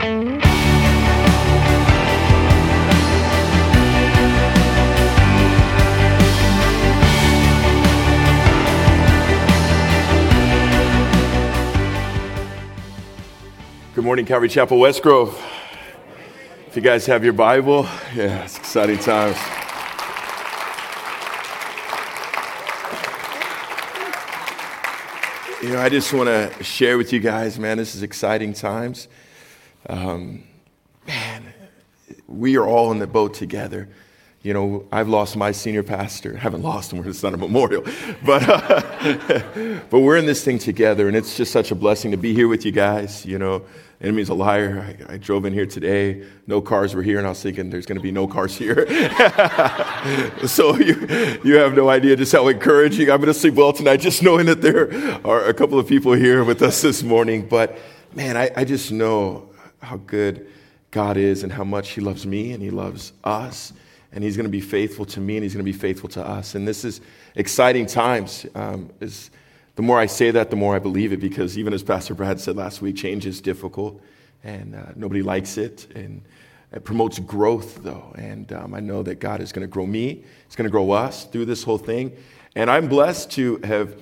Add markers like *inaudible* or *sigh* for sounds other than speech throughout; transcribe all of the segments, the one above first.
Good morning, Calvary Chapel West Grove. If you guys have your Bible, yeah, it's exciting times. You know, I just want to share with you guys, man, this is exciting times. Um, man, we are all in the boat together. You know, I've lost my senior pastor. I haven't lost him, not a son of memorial. *laughs* But, uh, *laughs* but we're in this thing together, and it's just such a blessing to be here with you guys. You know, enemy's a liar. I, I, drove in here today. No cars were here, and I was thinking there's going to be no cars here. *laughs* so you, you have no idea just how encouraging. I'm going to sleep well tonight just knowing that there are a couple of people here with us this morning. But man, I, I just know how good God is and how much He loves me and He loves us. And He's going to be faithful to me and He's going to be faithful to us. And this is exciting times. Um, is the more I say that, the more I believe it because even as Pastor Brad said last week, change is difficult and uh, nobody likes it. And it promotes growth, though. And um, I know that God is going to grow me, He's going to grow us through this whole thing. And I'm blessed to have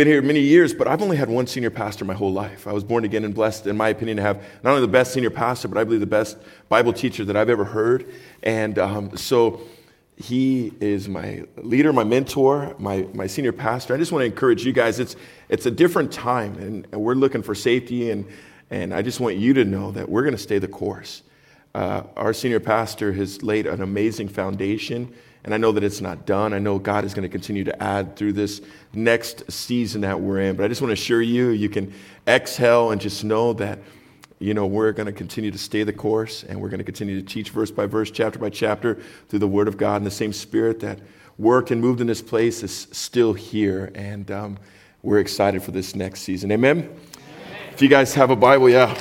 been here many years, but I've only had one senior pastor my whole life. I was born again and blessed, in my opinion, to have not only the best senior pastor, but I believe the best Bible teacher that I've ever heard. And um, so, he is my leader, my mentor, my, my senior pastor. I just want to encourage you guys. It's, it's a different time, and, and we're looking for safety, and, and I just want you to know that we're going to stay the course. Uh, our senior pastor has laid an amazing foundation, and I know that it's not done. I know God is going to continue to add through this next season that we're in. But I just want to assure you, you can exhale and just know that you know, we're going to continue to stay the course and we're going to continue to teach verse by verse, chapter by chapter through the Word of God. And the same Spirit that worked and moved in this place is still here. And um, we're excited for this next season. Amen? Amen? If you guys have a Bible, yeah.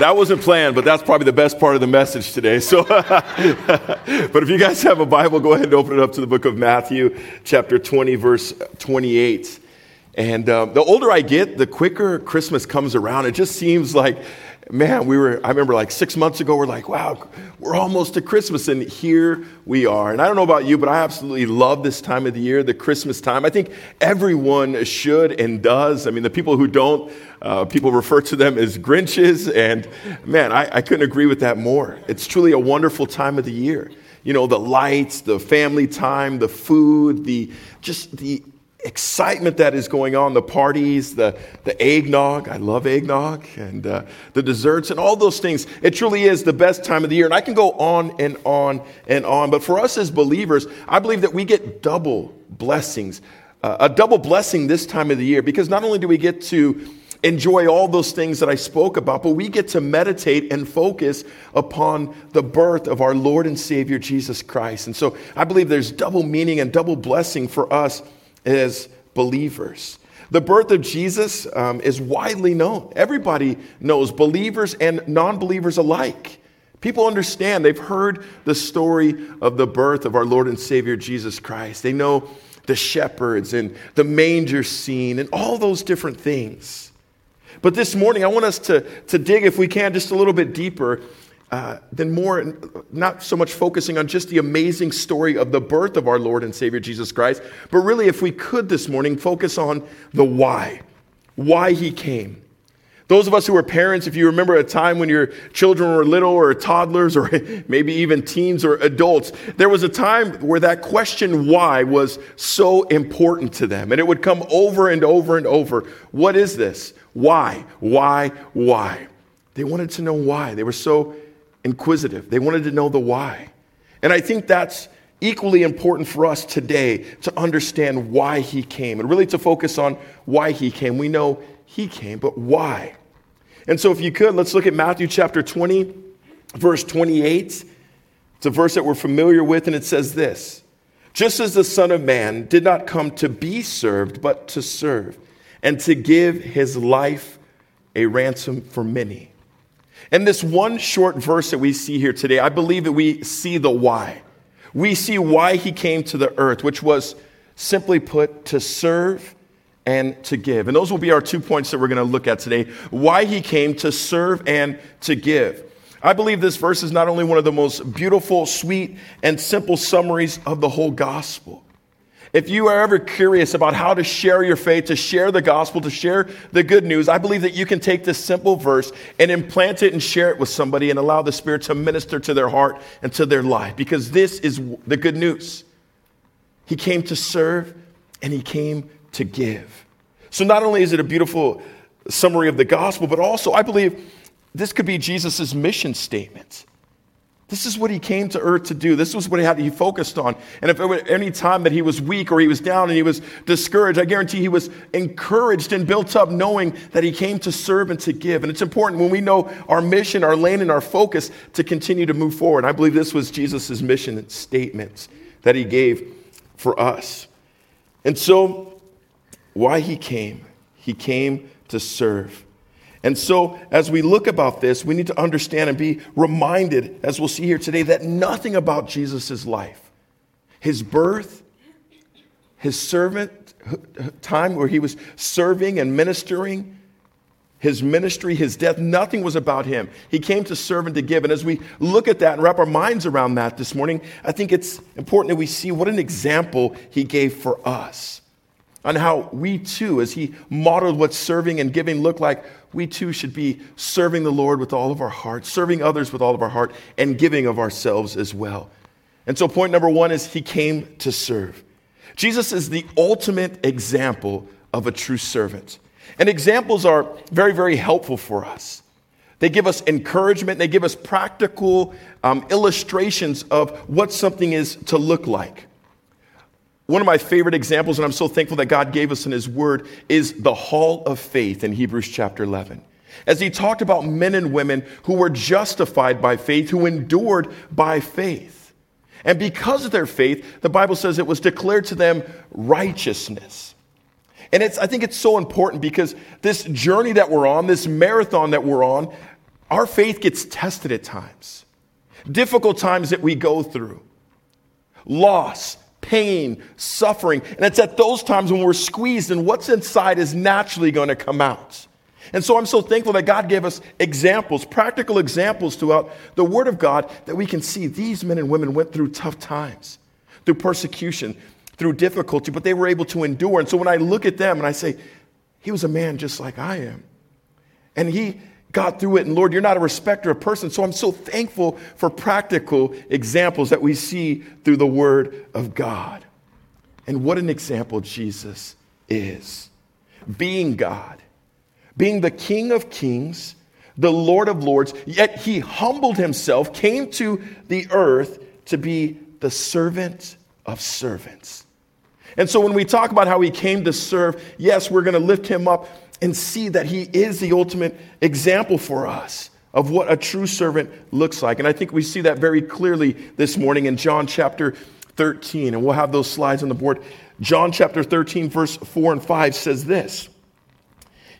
That wasn't planned, but that's probably the best part of the message today. So, *laughs* but if you guys have a Bible, go ahead and open it up to the book of Matthew, chapter 20, verse 28. And um, the older I get, the quicker Christmas comes around. It just seems like, man, we were, I remember like six months ago, we're like, wow, we're almost to Christmas, and here we are. And I don't know about you, but I absolutely love this time of the year, the Christmas time. I think everyone should and does. I mean, the people who don't, uh, people refer to them as Grinches, and man, I, I couldn't agree with that more. It's truly a wonderful time of the year you know the lights the family time the food the just the excitement that is going on, the parties, the, the eggnog. I love eggnog and uh, the desserts and all those things. It truly is the best time of the year. And I can go on and on and on. But for us as believers, I believe that we get double blessings, uh, a double blessing this time of the year, because not only do we get to enjoy all those things that I spoke about, but we get to meditate and focus upon the birth of our Lord and Savior Jesus Christ. And so I believe there's double meaning and double blessing for us as believers. The birth of Jesus um, is widely known. Everybody knows, believers and non believers alike. People understand, they've heard the story of the birth of our Lord and Savior Jesus Christ. They know the shepherds and the manger scene and all those different things. But this morning, I want us to, to dig, if we can, just a little bit deeper uh, then more, not so much focusing on just the amazing story of the birth of our Lord and Savior Jesus Christ, but really, if we could this morning, focus on the why, why He came. Those of us who are parents, if you remember a time when your children were little or toddlers or *laughs* maybe even teens or adults, there was a time where that question why was so important to them. And it would come over and over and over. What is this? Why? Why? Why? They wanted to know why. They were so inquisitive. They wanted to know the why. And I think that's equally important for us today to understand why he came and really to focus on why he came. We know he came, but why? And so, if you could, let's look at Matthew chapter 20, verse 28. It's a verse that we're familiar with, and it says this Just as the Son of Man did not come to be served, but to serve, and to give his life a ransom for many. In this one short verse that we see here today, I believe that we see the why. We see why he came to the earth, which was simply put to serve and to give. And those will be our two points that we're going to look at today why he came to serve and to give. I believe this verse is not only one of the most beautiful, sweet, and simple summaries of the whole gospel. If you are ever curious about how to share your faith, to share the gospel, to share the good news, I believe that you can take this simple verse and implant it and share it with somebody and allow the Spirit to minister to their heart and to their life because this is the good news. He came to serve and he came to give. So not only is it a beautiful summary of the gospel, but also I believe this could be Jesus' mission statement. This is what he came to earth to do. This was what he had he focused on. And if at any time that he was weak or he was down and he was discouraged, I guarantee he was encouraged and built up knowing that he came to serve and to give. And it's important when we know our mission, our lane, and our focus to continue to move forward. I believe this was Jesus' mission statement that he gave for us. And so, why he came? He came to serve. And so, as we look about this, we need to understand and be reminded, as we'll see here today, that nothing about Jesus' life, his birth, his servant time where he was serving and ministering, his ministry, his death, nothing was about him. He came to serve and to give. And as we look at that and wrap our minds around that this morning, I think it's important that we see what an example he gave for us on how we too, as he modeled what serving and giving looked like, we too should be serving the Lord with all of our heart, serving others with all of our heart, and giving of ourselves as well. And so, point number one is he came to serve. Jesus is the ultimate example of a true servant. And examples are very, very helpful for us. They give us encouragement, they give us practical um, illustrations of what something is to look like. One of my favorite examples, and I'm so thankful that God gave us in His Word, is the Hall of Faith in Hebrews chapter 11. As he talked about men and women who were justified by faith, who endured by faith. And because of their faith, the Bible says it was declared to them righteousness. And it's, I think it's so important because this journey that we're on, this marathon that we're on, our faith gets tested at times. Difficult times that we go through. Loss, pain, suffering. And it's at those times when we're squeezed and what's inside is naturally going to come out. And so I'm so thankful that God gave us examples, practical examples throughout the Word of God that we can see these men and women went through tough times, through persecution, through difficulty, but they were able to endure. And so when I look at them and I say, he was a man just like I am. And he got through it. And Lord, you're not a respecter of persons. So I'm so thankful for practical examples that we see through the Word of God. And what an example Jesus is. Being God, being the King of kings, the Lord of lords, yet he humbled himself, came to the earth to be the servant of servants. And so when we talk about how he came to serve, yes, we're going to lift him up and see that he is the ultimate example for us of what a true servant looks like. And I think we see that very clearly this morning in John chapter 13. And we'll have those slides on the board. John chapter 13, verse 4 and 5 says this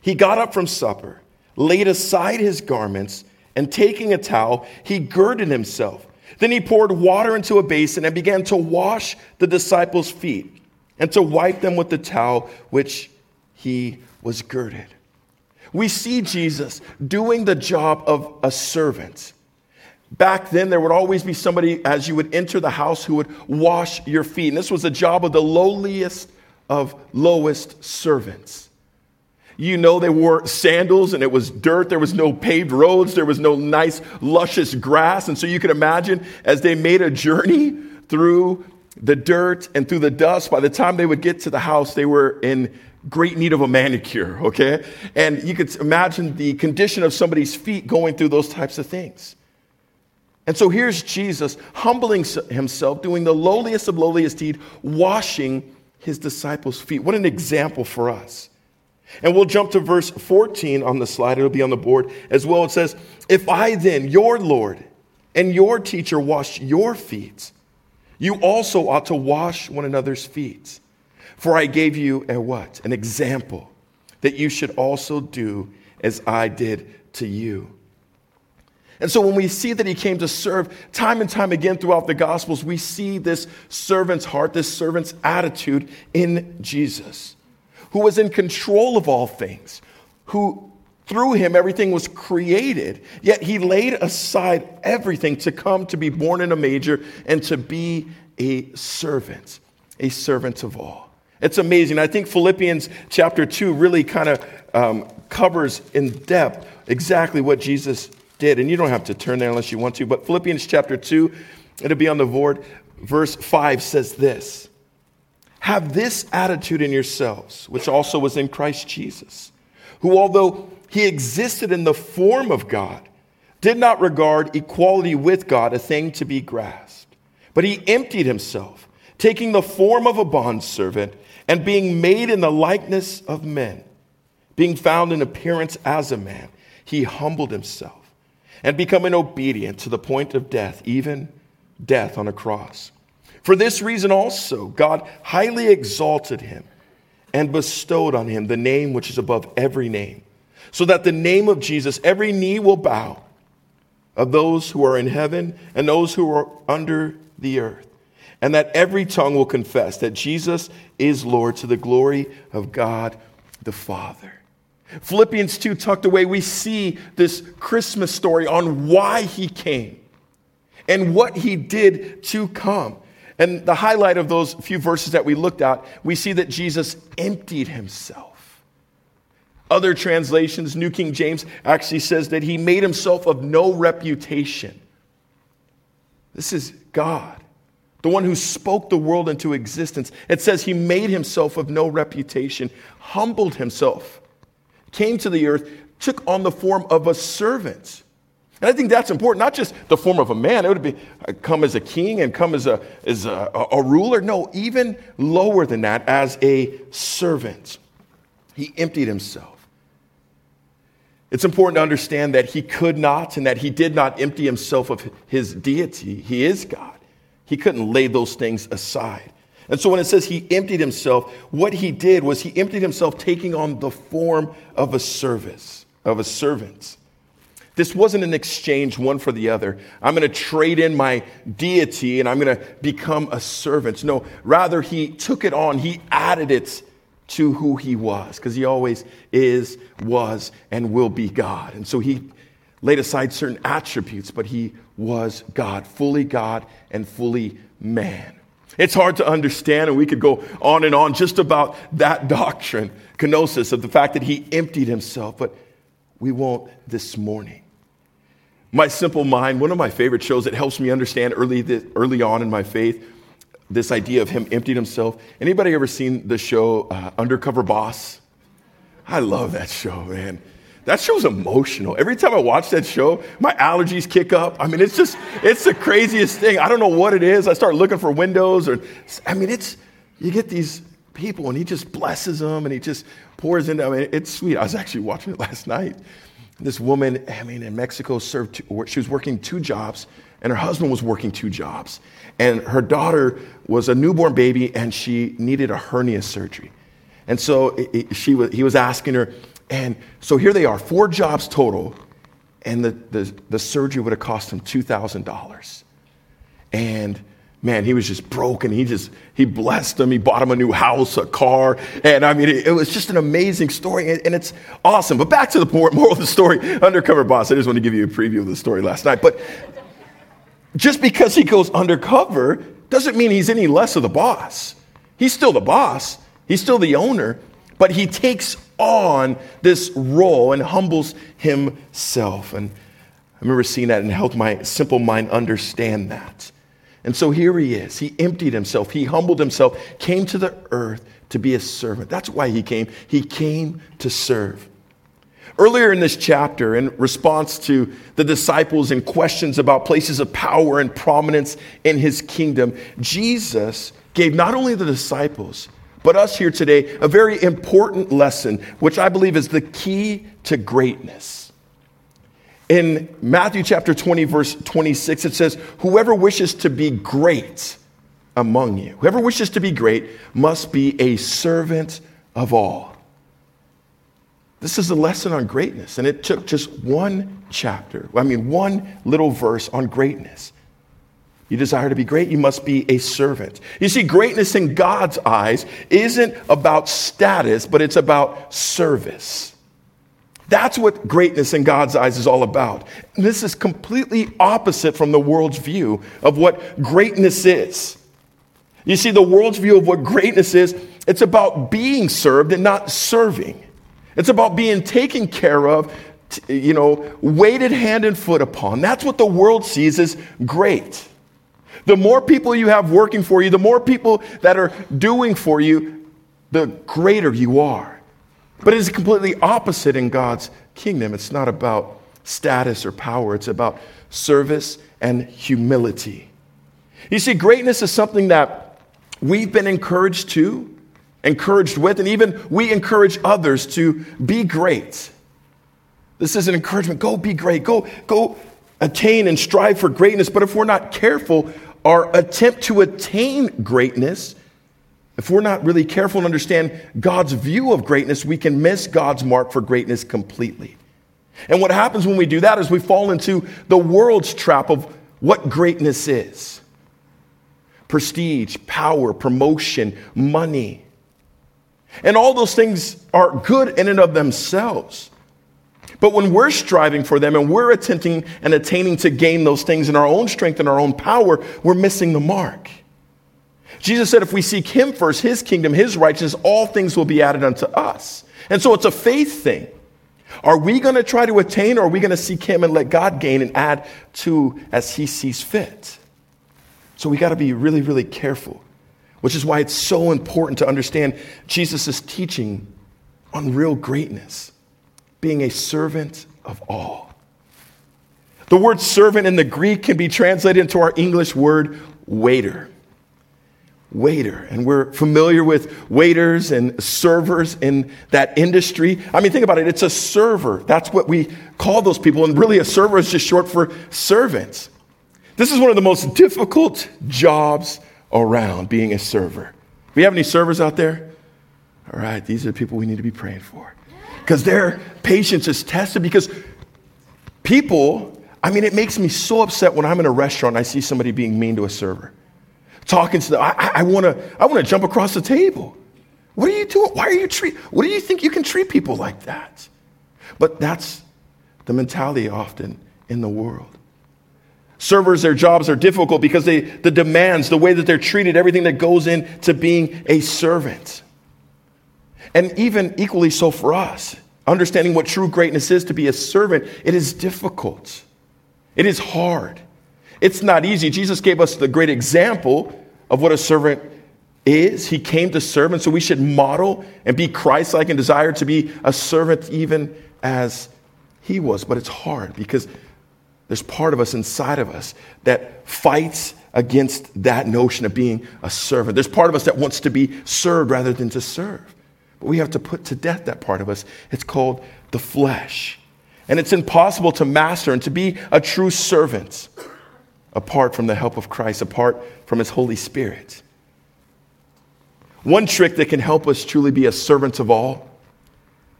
He got up from supper, laid aside his garments, and taking a towel, he girded himself. Then he poured water into a basin and began to wash the disciples' feet and to wipe them with the towel which he was girded. We see Jesus doing the job of a servant. Back then, there would always be somebody as you would enter the house who would wash your feet. And this was the job of the lowliest of lowest servants. You know, they wore sandals and it was dirt. There was no paved roads. There was no nice, luscious grass. And so you could imagine as they made a journey through the dirt and through the dust, by the time they would get to the house, they were in great need of a manicure, okay? And you could imagine the condition of somebody's feet going through those types of things. And so here's Jesus humbling himself, doing the lowliest of lowliest deed, washing his disciples' feet. What an example for us. And we'll jump to verse 14 on the slide. It'll be on the board as well. It says, If I then, your Lord and your teacher, wash your feet, you also ought to wash one another's feet. For I gave you a what? An example that you should also do as I did to you. And so when we see that he came to serve time and time again throughout the Gospels, we see this servant's heart, this servant's attitude in Jesus, who was in control of all things, who through him everything was created, yet he laid aside everything to come to be born in a manger and to be a servant, a servant of all. It's amazing. I think Philippians chapter 2 really kind of um, covers in depth exactly what Jesus did. And you don't have to turn there unless you want to, but Philippians chapter 2, it'll be on the board. Verse 5 says this Have this attitude in yourselves, which also was in Christ Jesus, who, although he existed in the form of God, did not regard equality with God a thing to be grasped, but he emptied himself, taking the form of a bondservant and being made in the likeness of men, being found in appearance as a man, he humbled himself and becoming obedient to the point of death, even death on a cross. For this reason also, God highly exalted him and bestowed on him the name which is above every name, so that the name of Jesus every knee will bow of those who are in heaven and those who are under the earth and that every tongue will confess that Jesus is Lord to the glory of God the Father. Philippians 2 tucked away, we see this Christmas story on why he came and what he did to come. And the highlight of those few verses that we looked at, we see that Jesus emptied himself. Other translations, New King James actually says that he made himself of no reputation. This is God the one who spoke the world into existence. It says he made himself of no reputation, humbled himself, came to the earth, took on the form of a servant. And I think that's important, not just the form of a man. It would be uh, come as a king and come as a, as a, a ruler. No, even lower than that, as a servant. He emptied himself. It's important to understand that he could not and that he did not empty himself of his deity. He is God. He couldn't lay those things aside. And so when it says he emptied himself, what he did was he emptied himself taking on the form of a service, of a servant. This wasn't an exchange one for the other. I'm going to trade in my deity and I'm going to become a servant. No, rather he took it on. He added it to who he was because he always is, was, and will be God. And so he laid aside certain attributes, but he was God, fully God and fully man. It's hard to understand, and we could go on and on just about that *laughs* doctrine, kenosis, of the fact that he emptied himself, but we won't this morning. My Simple Mind, one of my favorite shows that helps me understand early, early on in my faith, this idea of him emptying himself. Anybody ever seen the show uh, Undercover Boss? I love that show, man. That show's emotional. Every time I watch that show, my allergies kick up. I mean, it's just, it's the craziest thing. I don't know what it is. I start looking for windows or, I mean, it's, you get these people and he just blesses them and he just pours into, I mean, it's sweet. I was actually watching it *laughs* last night. This woman, I mean, in Mexico served, two, she was working two jobs and her husband was working two jobs. And her daughter was a newborn baby and she needed a hernia surgery. And so it, it, she was, he was asking her, and so here they are, four jobs total, and the, the, the surgery would have cost him $2,000. And man, he was just broken. He just, he blessed him. He bought him a new house, a car. And I mean, it, it was just an amazing story. And, and, it's awesome. But back to the moral of the story undercover boss. I just want to give you a preview of the story last night. But just because he goes undercover doesn't mean he's any less of the boss. He's still the boss, he's still the owner, but he takes on this role and humbles himself. And I remember seeing that and helped my simple mind understand that. And so here he is. He emptied himself, he humbled himself, came to the earth to be a servant. That's why he came. He came to serve. Earlier in this chapter, in response to the disciples and questions about places of power and prominence in his kingdom, Jesus gave not only the disciples, but us here today, a very important lesson, which I believe is the key to greatness. In Matthew chapter 20, verse 26, it says, Whoever wishes to be great among you, whoever wishes to be great, must be a servant of all. This is a lesson on greatness, and it took just one chapter, I mean, one little verse on greatness. You desire to be great, you must be a servant. You see, greatness in God's eyes isn't about status, but it's about service. That's what greatness in God's eyes is all about. And this is completely opposite from the world's view of what greatness is. You see, the world's view of what greatness is, it's about being served and not serving. It's about being taken care of, you know, waited hand and foot upon. That's what the world sees as great. The more people you have working for you, the more people that are doing for you, the greater you are. But it's completely opposite in God's kingdom. It's not about status or power, it's about service and humility. You see, greatness is something that we've been encouraged to, encouraged with, and even we encourage others to be great. This is an encouragement. Go be great. Go, go attain and strive for greatness. But if we're not careful, our attempt to attain greatness, if we're not really careful and understand God's view of greatness, we can miss God's mark for greatness completely. And what happens when we do that is we fall into the world's trap of what greatness is prestige, power, promotion, money. And all those things are good in and of themselves. But when we're striving for them and we're attempting and attaining to gain those things in our own strength and our own power, we're missing the mark. Jesus said, if we seek Him first, His kingdom, His righteousness, all things will be added unto us. And so it's a faith thing. Are we going to try to attain or are we going to seek Him and let God gain and add to as He sees fit? So we got to be really, really careful, which is why it's so important to understand Jesus' teaching on real greatness being a servant of all. The word servant in the Greek can be translated into our English word waiter. Waiter. And we're familiar with waiters and servers in that industry. I mean, think about it. It's a server. That's what we call those people. And really, a server is just short for servants. This is one of the most difficult jobs around, being a server. We have any servers out there? All right, these are the people we need to be praying for because their patience is tested. Because people, I mean, it makes me so upset when I'm in a restaurant and I see somebody being mean to a server, talking to them. I, I want to I wanna jump across the table. What are you doing? Why are you treat? What do you think you can treat people like that? But that's the mentality often in the world. Servers, their jobs are difficult because they, the demands, the way that they're treated, everything that goes into being a servant. And even equally so for us, understanding what true greatness is to be a servant, it is difficult. It is hard. It's not easy. Jesus gave us the great example of what a servant is. He came to serve, and so we should model and be Christ like and desire to be a servant even as he was. But it's hard because there's part of us inside of us that fights against that notion of being a servant. There's part of us that wants to be served rather than to serve. But we have to put to death that part of us. It's called the flesh. And it's impossible to master and to be a true servant apart from the help of Christ, apart from His Holy Spirit. One trick that can help us truly be a servant of all,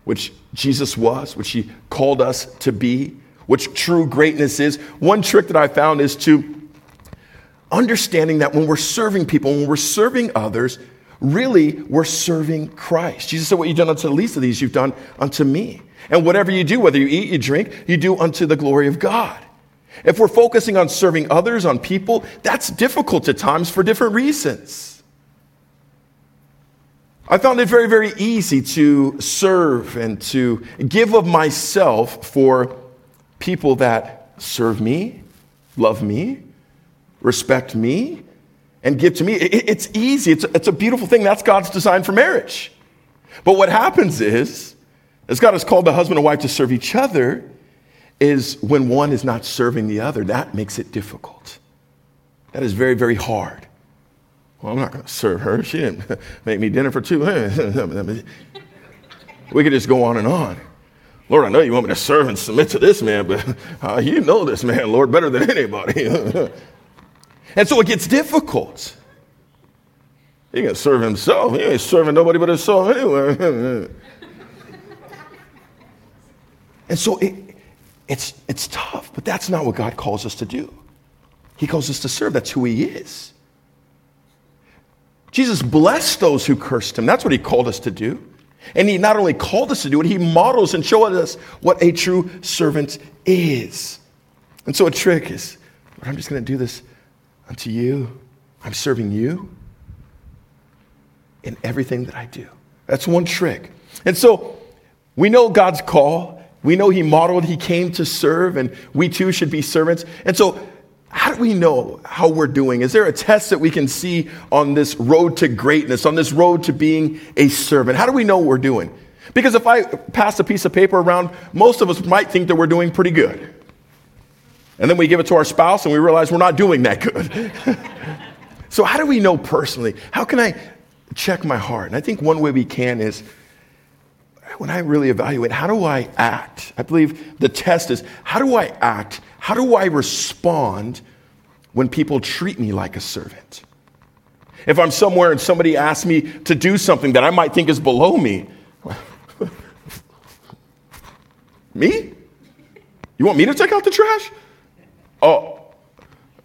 which Jesus was, which He called us to be, which true greatness is, one trick that I found is to understanding that when we're serving people, when we're serving others, really we're serving Christ. Jesus said, What you've done unto the least of these, you've done unto me. And whatever you do, whether you eat, you drink, you do unto the glory of God. If we're focusing on serving others, on people, that's difficult at times for different reasons. I found it very, very easy to serve and to give of myself for people that serve me, love me, respect me, and give to me. It's easy, it's, it's a beautiful thing. That's God's design for marriage. But what happens is, as God has called the husband and wife to serve each other, is when one is not serving the other, that makes it difficult. That is very, very hard. Well, I'm not going to serve her. She didn't *laughs* make me dinner for two. *laughs* we could just go on and on. Lord, I know you want me to serve and submit to this man, but *laughs* uh, you know this man, Lord, better than anybody. And so it gets difficult. He can serve himself. He ain't serving nobody but himself anyway. *laughs* and so it, it's, it's tough, but that's not what God calls us to do. He calls us to serve. That's who he is. Jesus blessed those who cursed him. That's what he called us to do. And he not only called us to do it, he models and shows us what a true servant is. And so a trick is, I'm just going to do this unto you. I'm serving you in everything that I do. That's one trick. And so we know God's call. We know He modeled, He came to serve, and we too should be servants. And so, how do we know how we're doing? Is there a test that we can see on this road to greatness, on this road to being a servant? How do we know we're doing? Because if I pass a piece of paper around, most of us might think that we're doing pretty good. And then we give it to our spouse and we realize we're not doing that good. *laughs* so, how do we know personally? How can I check my heart? And I think one way we can is when I really evaluate, how do I act? I believe the test is how do I act? How do I respond when people treat me like a servant? If I'm somewhere and somebody asks me to do something that I might think is below me, *laughs* me? You want me to take out the trash? Oh,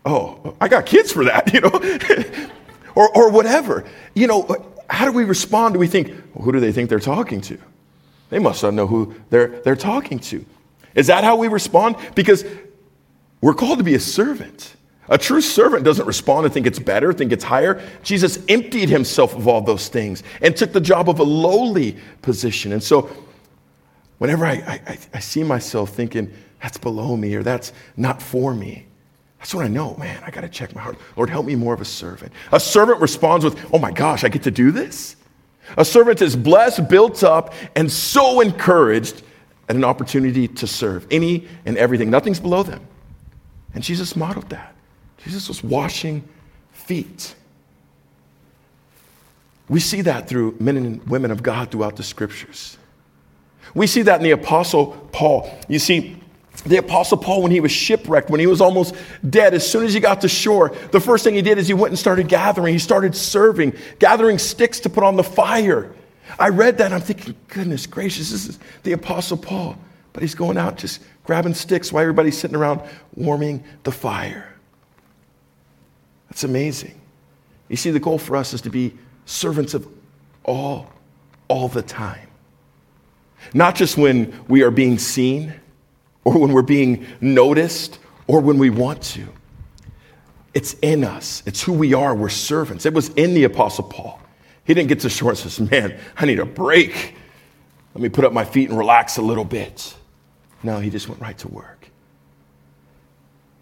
oh, I got kids for that, *laughs* you know? or, or whatever. You know, how do we respond? Do we think, well, who do they think they're talking to? They must not know who they're, they're talking to. Is that how we respond? Because we're called to be a servant. A true servant doesn't respond and think it's better, think it's higher. Jesus emptied himself of all those things and took the job of a lowly position. And so, whenever I, I, I see myself thinking, that's below me or that's not for me, that's what I know, man. I got to check my heart. Lord, help me more of a servant. A servant responds with, oh my gosh, I get to do this? A servant is blessed, built up, and so encouraged at an opportunity to serve any and everything. Nothing's below them. And Jesus modeled that. Jesus was washing feet. We see that through men and women of God throughout the scriptures. We see that in the Apostle Paul. You see, the Apostle Paul, when he was shipwrecked, when he was almost dead, as soon as he got to shore, the first thing he did is he went and started gathering. He started serving, gathering sticks to put on the fire. I read that I'm thinking, goodness gracious, this is the Apostle Paul. But he's going out just grabbing sticks while everybody's sitting around warming the fire. That's amazing. You see, the goal for us is to be servants of all, all the time. Not just when we are being seen or when we're being noticed or when we want to. It's in us, it's who we are. We're servants. It was in the Apostle Paul. He didn't get to shore and says, Man, I need a break. Let me put up my feet and relax a little bit. No, he just went right to work.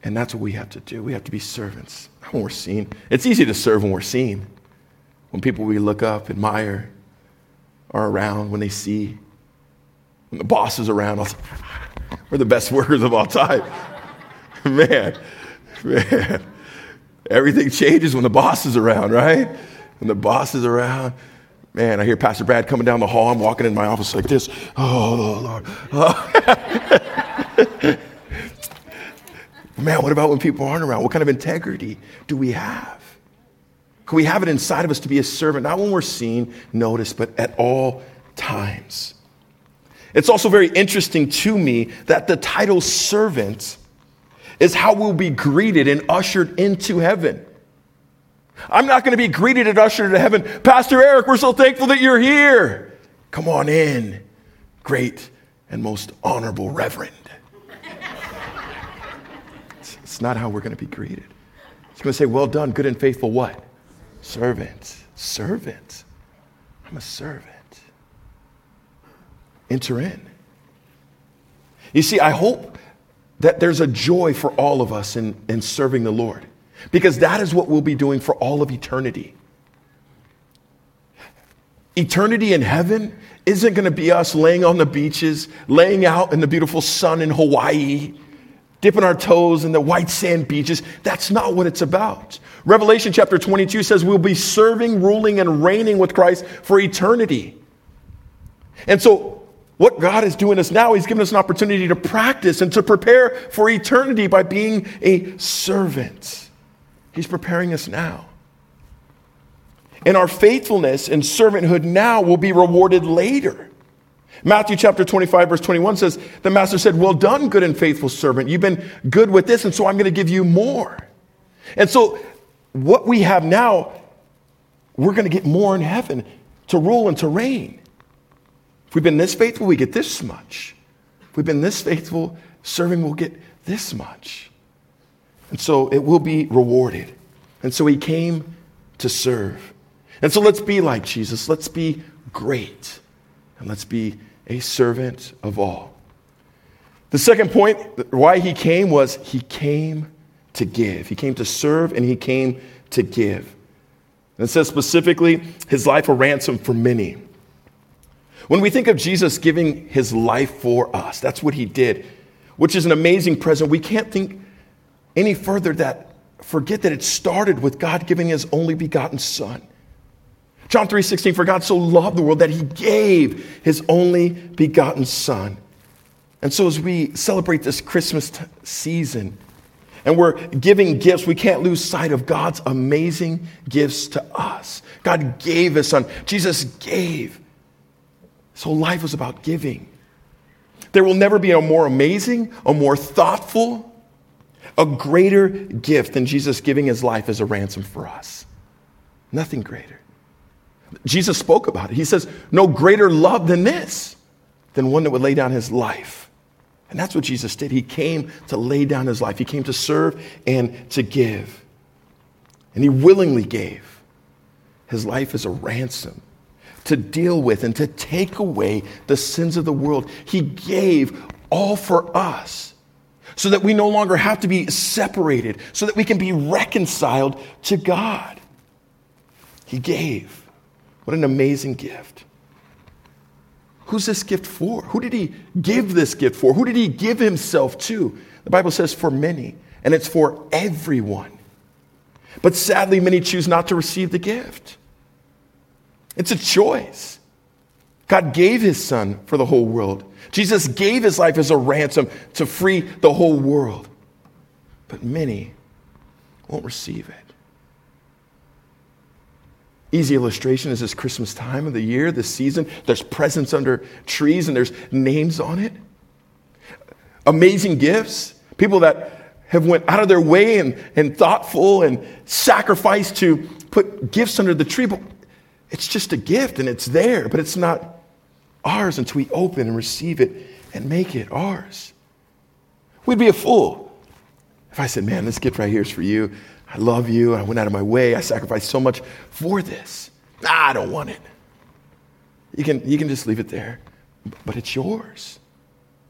And that's what we have to do. We have to be servants when we're seen. It's easy to serve when we're seen. When people we look up, admire, are around, when they see, when the boss is around, we're the best workers of all time. *laughs* man, man. Everything changes when the boss is around, right? When the boss is around, man, I hear Pastor Brad coming down the hall. I'm walking in my office like this. Oh, Lord. Oh. *laughs* man, what about when people aren't around? What kind of integrity do we have? Can we have it inside of us to be a servant, not when we're seen, noticed, but at all times? It's also very interesting to me that the title servant is how we'll be greeted and ushered into heaven. I'm not going to be greeted and ushered into heaven. Pastor Eric, we're so thankful that you're here. Come on in, great and most honorable reverend. It's, not how we're going to be greeted. It's going to say, Well done, good and faithful what? Servant. Servant. I'm a servant enter in. You see, I hope that there's a joy for all of us in, in serving the Lord because that is what we'll be doing for all of eternity. Eternity in heaven isn't going to be us laying on the beaches, laying out in the beautiful sun in Hawaii, dipping our toes in the white sand beaches. That's not what it's about. Revelation chapter 22 says we'll be serving, ruling, and reigning with Christ for eternity. And so what God is doing us now, He's given us an opportunity to practice and to prepare for eternity by being a servant. He's preparing us now. And our faithfulness and servanthood now will be rewarded later. Matthew chapter 25, verse 21 says, The master said, Well done, good and faithful servant. You've been good with this, and so I'm going to give you more. And so, what we have now, we're going to get more in heaven to rule and to reign. If we've been this faithful, we get this much. If we've been this faithful, serving will get this much. And so it will be rewarded. And so he came to serve. And so let's be like Jesus. Let's be great. And let's be a servant of all. The second point, why he came, was he came to give. He came to serve and he came to give. And it says specifically, his life a ransom for many. When we think of Jesus giving his life for us, that's what he did, which is an amazing present. We can't think any further that forget that it started with God giving his only begotten son. John 3:16 for God so loved the world that he gave his only begotten son. And so as we celebrate this Christmas t- season and we're giving gifts, we can't lose sight of God's amazing gifts to us. God gave his son. Jesus gave. So life was about giving. There will never be a more amazing, a more thoughtful, a greater gift than Jesus giving his life as a ransom for us. Nothing greater. Jesus spoke about it. He says, No greater love than this, than one that would lay down his life. And that's what Jesus did. He came to lay down his life, he came to serve and to give. And he willingly gave his life as a ransom to deal with and to take away the sins of the world. He gave all for us so that we no longer have to be separated, so that we can be reconciled to God. He gave. What an amazing gift. Who's this gift for? Who did he give this gift for? Who did he give himself to? The Bible says for many, and it's for everyone. But sadly, many choose not to receive the gift. It's a choice. God gave his son for the whole world. Jesus gave his life as a ransom to free the whole world. But many won't receive it. Easy illustration is this Christmas time of the year, this season. There's presents under trees and there's names on it. Amazing gifts. People that have went out of their way and, and thoughtful and sacrificed to put gifts under the tree. But it's just a gift and it's there, but it's not ours until we open and receive it and make it ours. We'd be a fool if I said, Man, this gift right here is for you. I love you. I went out of my way. I sacrificed so much for this. Nah, I don't want it. You can, you can just leave it there, but it's yours.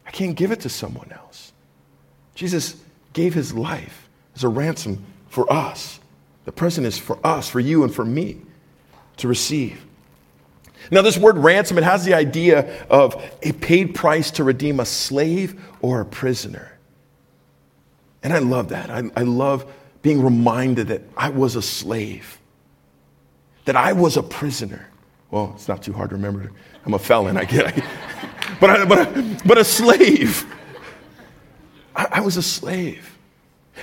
I can't give it to someone else. Jesus gave his life as a ransom for us. The present is for us, for you, and for me to receive. Now, this word ransom, it has the idea of a paid price to redeem a slave or a prisoner. And I love that. I, I love being reminded that I was a slave, that I was a prisoner. Well, it's not too hard to remember. I'm a felon, I get it. *laughs* but, I, but, but a slave. I, I was a slave.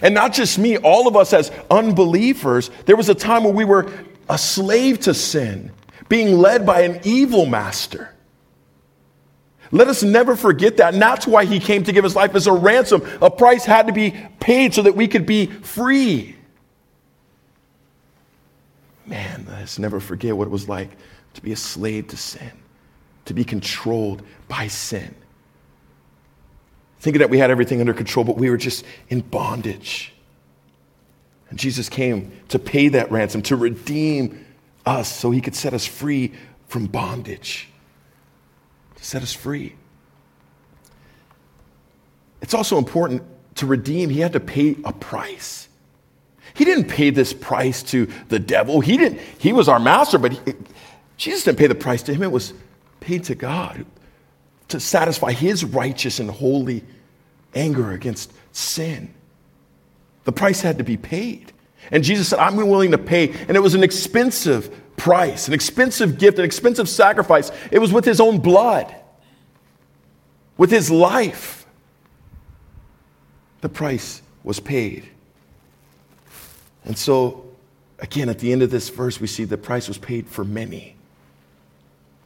And not just me, all of us as unbelievers, there was a time where we were a slave to sin, being led by an evil master. Let us never forget that. And that's why he came to give his life as a ransom. A price had to be paid so that we could be free. Man, let us never forget what it was like to be a slave to sin, to be controlled by sin. Thinking that we had everything under control, but we were just in bondage. And Jesus came to pay that ransom, to redeem us so he could set us free from bondage to set us free. It's also important to redeem, he had to pay a price. He didn't pay this price to the devil. He didn't, he was our master, but he, Jesus didn't pay the price to him. It was paid to God to satisfy his righteous and holy anger against sin. The price had to be paid. And Jesus said, I'm willing to pay. And it was an expensive price, an expensive gift, an expensive sacrifice. It was with his own blood, with his life. The price was paid. And so, again, at the end of this verse, we see the price was paid for many.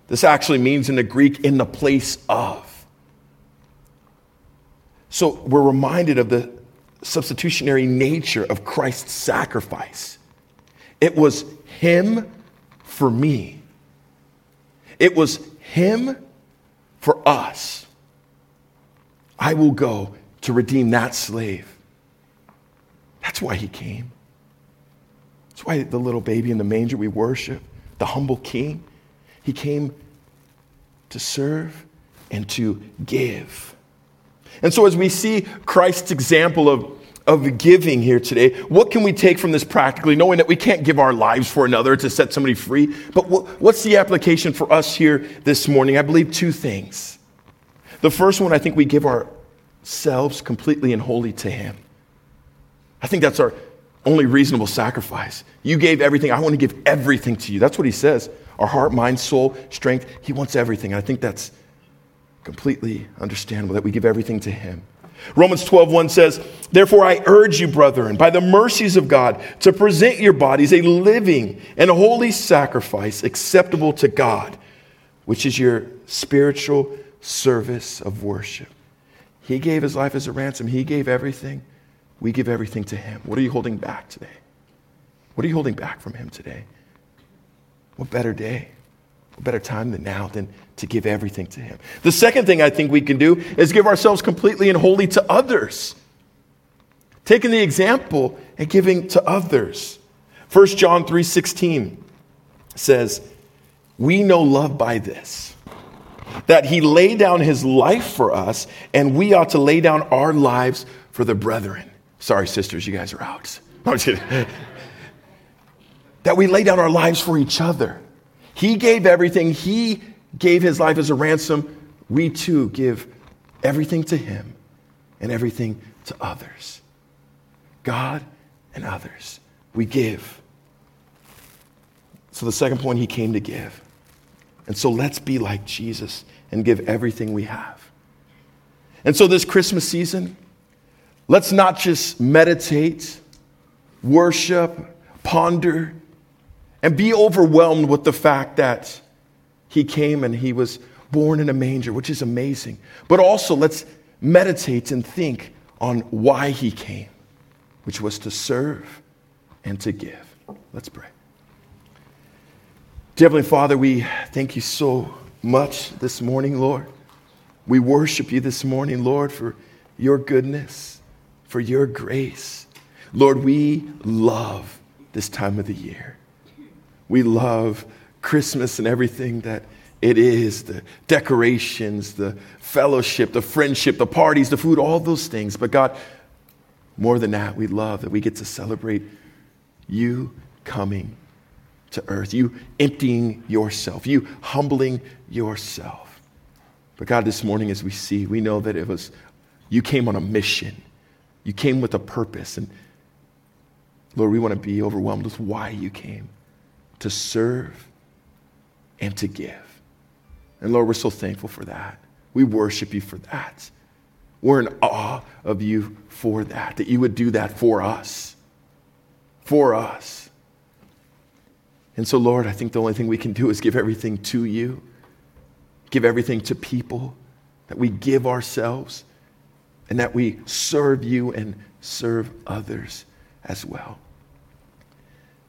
This actually means in the Greek, in the place of. So we're reminded of the substitutionary nature of Christ's sacrifice. It was Him for me, it was Him for us. I will go to redeem that slave. That's why He came. That's why the little baby in the manger we worship, the humble king, He came to serve and to give. And so, as we see Christ's example of, of giving here today, what can we take from this practically, knowing that we can't give our lives for another to set somebody free? But what, what's the application for us here this morning? I believe two things. The first one, I think we give ourselves completely and wholly to Him. I think that's our only reasonable sacrifice. You gave everything. I want to give everything to you. That's what He says. Our heart, mind, soul, strength. He wants everything. And I think that's completely understandable that we give everything to him. Romans 12, 1 says, Therefore I urge you, brethren, by the mercies of God, to present your bodies a living and holy sacrifice acceptable to God, which is your spiritual service of worship. He gave his life as a ransom. He gave everything. We give everything to him. What are you holding back today? What are you holding back from him today? What better day? Better time than now than to give everything to Him. The second thing I think we can do is give ourselves completely and wholly to others. Taking the example and giving to others. 1 John 3:16 says, "We know love by this, that he laid down his life for us, and we ought to lay down our lives for the brethren." Sorry, sisters, you guys are out. *laughs* *laughs* that we lay down our lives for each other. He gave everything. He gave his life as a ransom, we too give everything to him and everything to others. God and others. We give. So, the second point, he came to give. And so, let's be like Jesus and give everything we have. And so, this Christmas season, let's not just meditate, worship, ponder, and be overwhelmed with the fact that he came and he was born in a manger, which is amazing. But also, let's meditate and think on why he came, which was to serve and to give. Let's pray. Dear Heavenly Father, we thank you so much this morning, Lord. We worship you this morning, Lord, for your goodness, for your grace. Lord, we love this time of the year. We love Christmas and everything that it is the decorations, the fellowship, the friendship, the parties, the food, all those things. But God, more than that, we love that we get to celebrate you coming to earth, you emptying yourself, you humbling yourself. But God, this morning, as we see, we know that it was you came on a mission, you came with a purpose. And Lord, we want to be overwhelmed with why you came to serve and to give. And Lord, we're so thankful for that. We worship you for that. We're in awe of you for that, that you would do that for us. For us. And so, Lord, I think the only thing we can do is give everything to you, give everything to people, that we give ourselves, and that we serve you and serve others as well.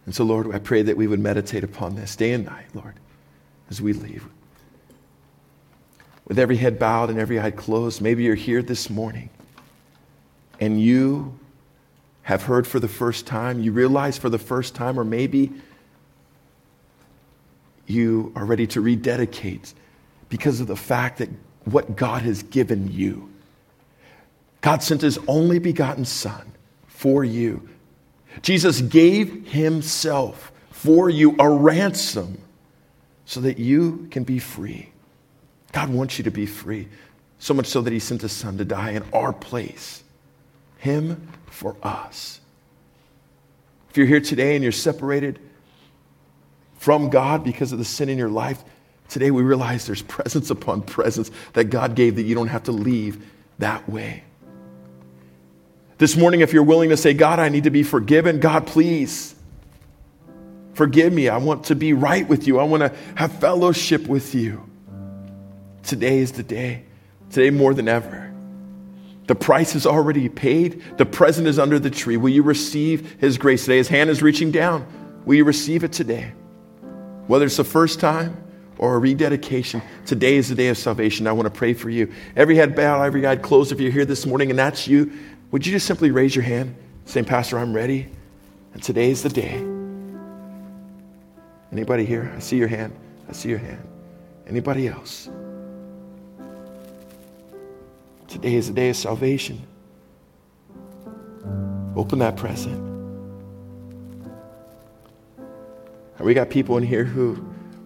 And so, Lord, I pray that we would meditate upon this day and night, Lord as we leave. With every head bowed and every eye closed, maybe you're here this morning and you have heard for the first time, you realize for the first time, or maybe you are ready to rededicate because of the fact that what God has given you. God sent his only begotten Son for you. Jesus gave himself for you a ransom so that you can be free. God wants you to be free, so much so that He sent His Son to die in our place, Him for us. If you're here today and you're separated from God because of the sin in your life, today we realize there's *laughs* presence upon presence that God gave that you don't have to leave that way. This morning, if you're willing to say, God, I need to be forgiven, God, please Forgive me. I want to be right with you. I want to have fellowship with you. Today is the day. Today, more than ever. The price is already paid. The present is under the tree. Will you receive His grace today? His hand is reaching down. Will you receive it today? Whether it's the first time or a rededication, today is the day of salvation. I want to pray for you. Every head bowed, every eye closed. If you're here this morning and that's you, would you just simply raise your hand, saying, Pastor, I'm ready, and today is the day. Anybody here? I see your hand. I see your hand. Anybody else? Today is the day of salvation. Open that present. We got people in here who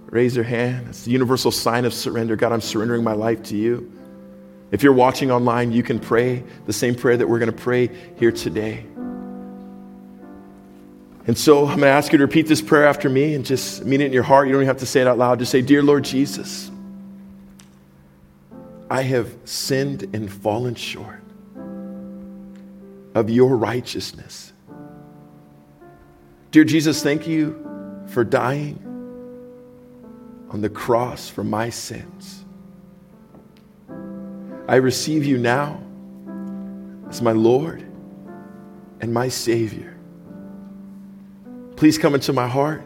raise their hand. It's the universal sign of surrender. God, I'm surrendering my life to you. If you're watching online, you can pray the same prayer that we're going to pray here today. And so I'm going to ask you to repeat this prayer after me and just mean it in your heart. You don't even have to say it out loud. Just say, Dear Lord Jesus, I have sinned and fallen short of your righteousness. Dear Jesus, thank you for dying on the cross for my sins. I receive you now as my Lord and my Savior. Please come into my heart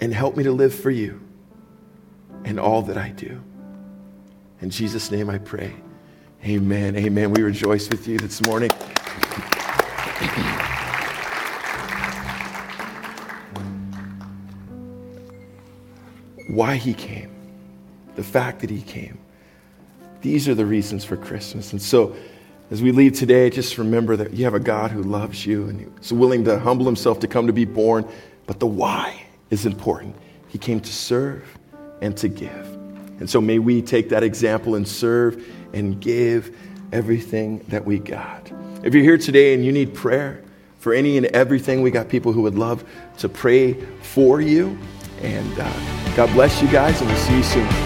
and help me to live for you in all that I do. In Jesus' name I pray. Amen. Amen. We rejoice with you this morning. Why he came, the fact that he came. These are the reasons for Christmas. And so, as we leave today, just remember that you have a God who loves you and is willing to humble himself to come to be born. But the why is important. He came to serve and to give. And so may we take that example and serve and give everything that we got. If you're here today and you need prayer for any and everything, we got people who would love to pray for you. And uh, God bless you guys, and we'll see you soon.